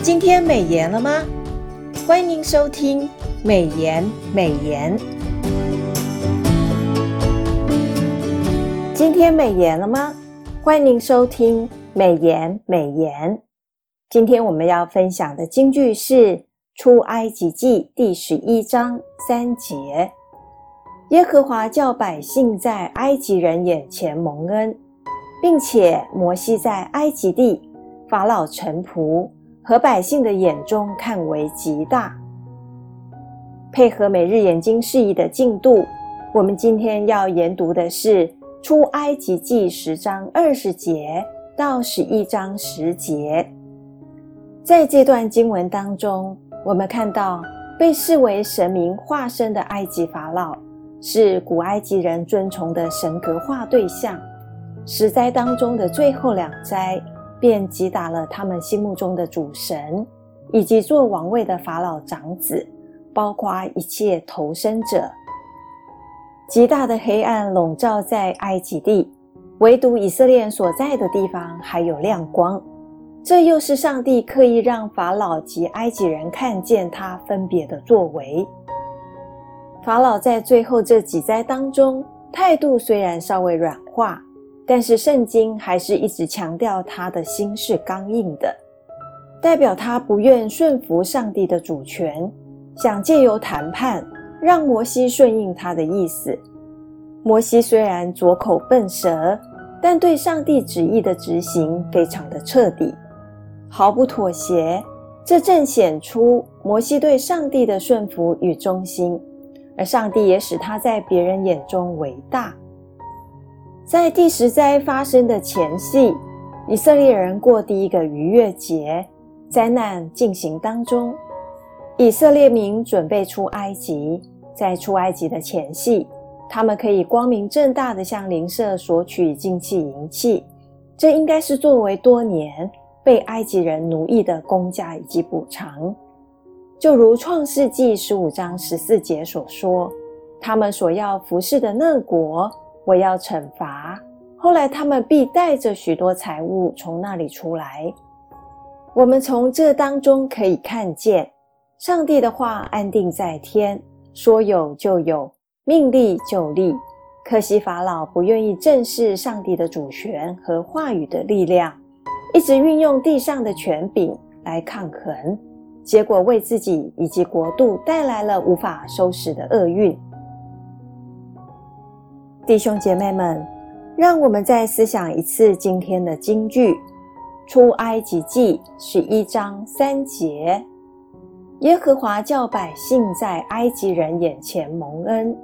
今天美颜了吗？欢迎收听美颜美颜。今天美颜了吗？欢迎收听美颜美颜。今天我们要分享的京剧是《出埃及记》第十一章三节：耶和华叫百姓在埃及人眼前蒙恩，并且摩西在埃及地法老臣仆和百姓的眼中看为极大。配合每日研经释义的进度，我们今天要研读的是《出埃及记》十章二十节到十一章十节。在这段经文当中，我们看到被视为神明化身的埃及法老，是古埃及人尊崇的神格化对象。十灾当中的最后两灾，便击打了他们心目中的主神，以及做王位的法老长子，包括一切投生者。极大的黑暗笼罩在埃及地，唯独以色列所在的地方还有亮光。这又是上帝刻意让法老及埃及人看见他分别的作为。法老在最后这几灾当中，态度虽然稍微软化，但是圣经还是一直强调他的心是刚硬的，代表他不愿顺服上帝的主权，想借由谈判让摩西顺应他的意思。摩西虽然拙口笨舌，但对上帝旨意的执行非常的彻底。毫不妥协，这正显出摩西对上帝的顺服与忠心，而上帝也使他在别人眼中为大。在第十灾发生的前夕，以色列人过第一个逾越节，灾难进行当中，以色列民准备出埃及，在出埃及的前夕，他们可以光明正大地向邻舍索取金器银器，这应该是作为多年。被埃及人奴役的工价以及补偿，就如创世纪十五章十四节所说，他们所要服侍的那国，我要惩罚。后来他们必带着许多财物从那里出来。我们从这当中可以看见，上帝的话安定在天，说有就有，命立就立。可惜法老不愿意正视上帝的主权和话语的力量。一直运用地上的权柄来抗衡，结果为自己以及国度带来了无法收拾的厄运。弟兄姐妹们，让我们再思想一次今天的金句：出埃及记十一章三节，耶和华叫百姓在埃及人眼前蒙恩，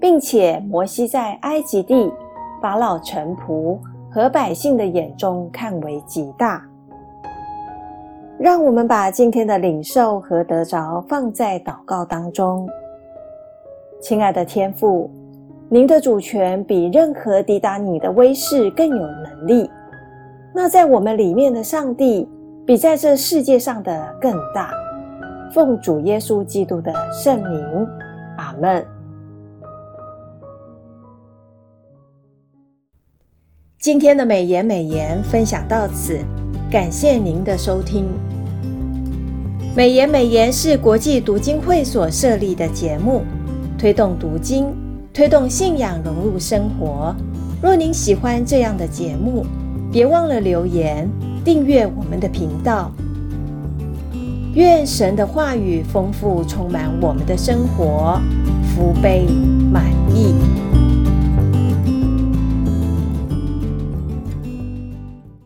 并且摩西在埃及地法老臣仆。和百姓的眼中看为极大。让我们把今天的领受和得着放在祷告当中。亲爱的天父，您的主权比任何抵挡你的威势更有能力。那在我们里面的上帝，比在这世界上的更大。奉主耶稣基督的圣名，阿门。今天的美言美言分享到此，感谢您的收听。美言美言是国际读经会所设立的节目，推动读经，推动信仰融入生活。若您喜欢这样的节目，别忘了留言订阅我们的频道。愿神的话语丰富充满我们的生活，福杯满溢。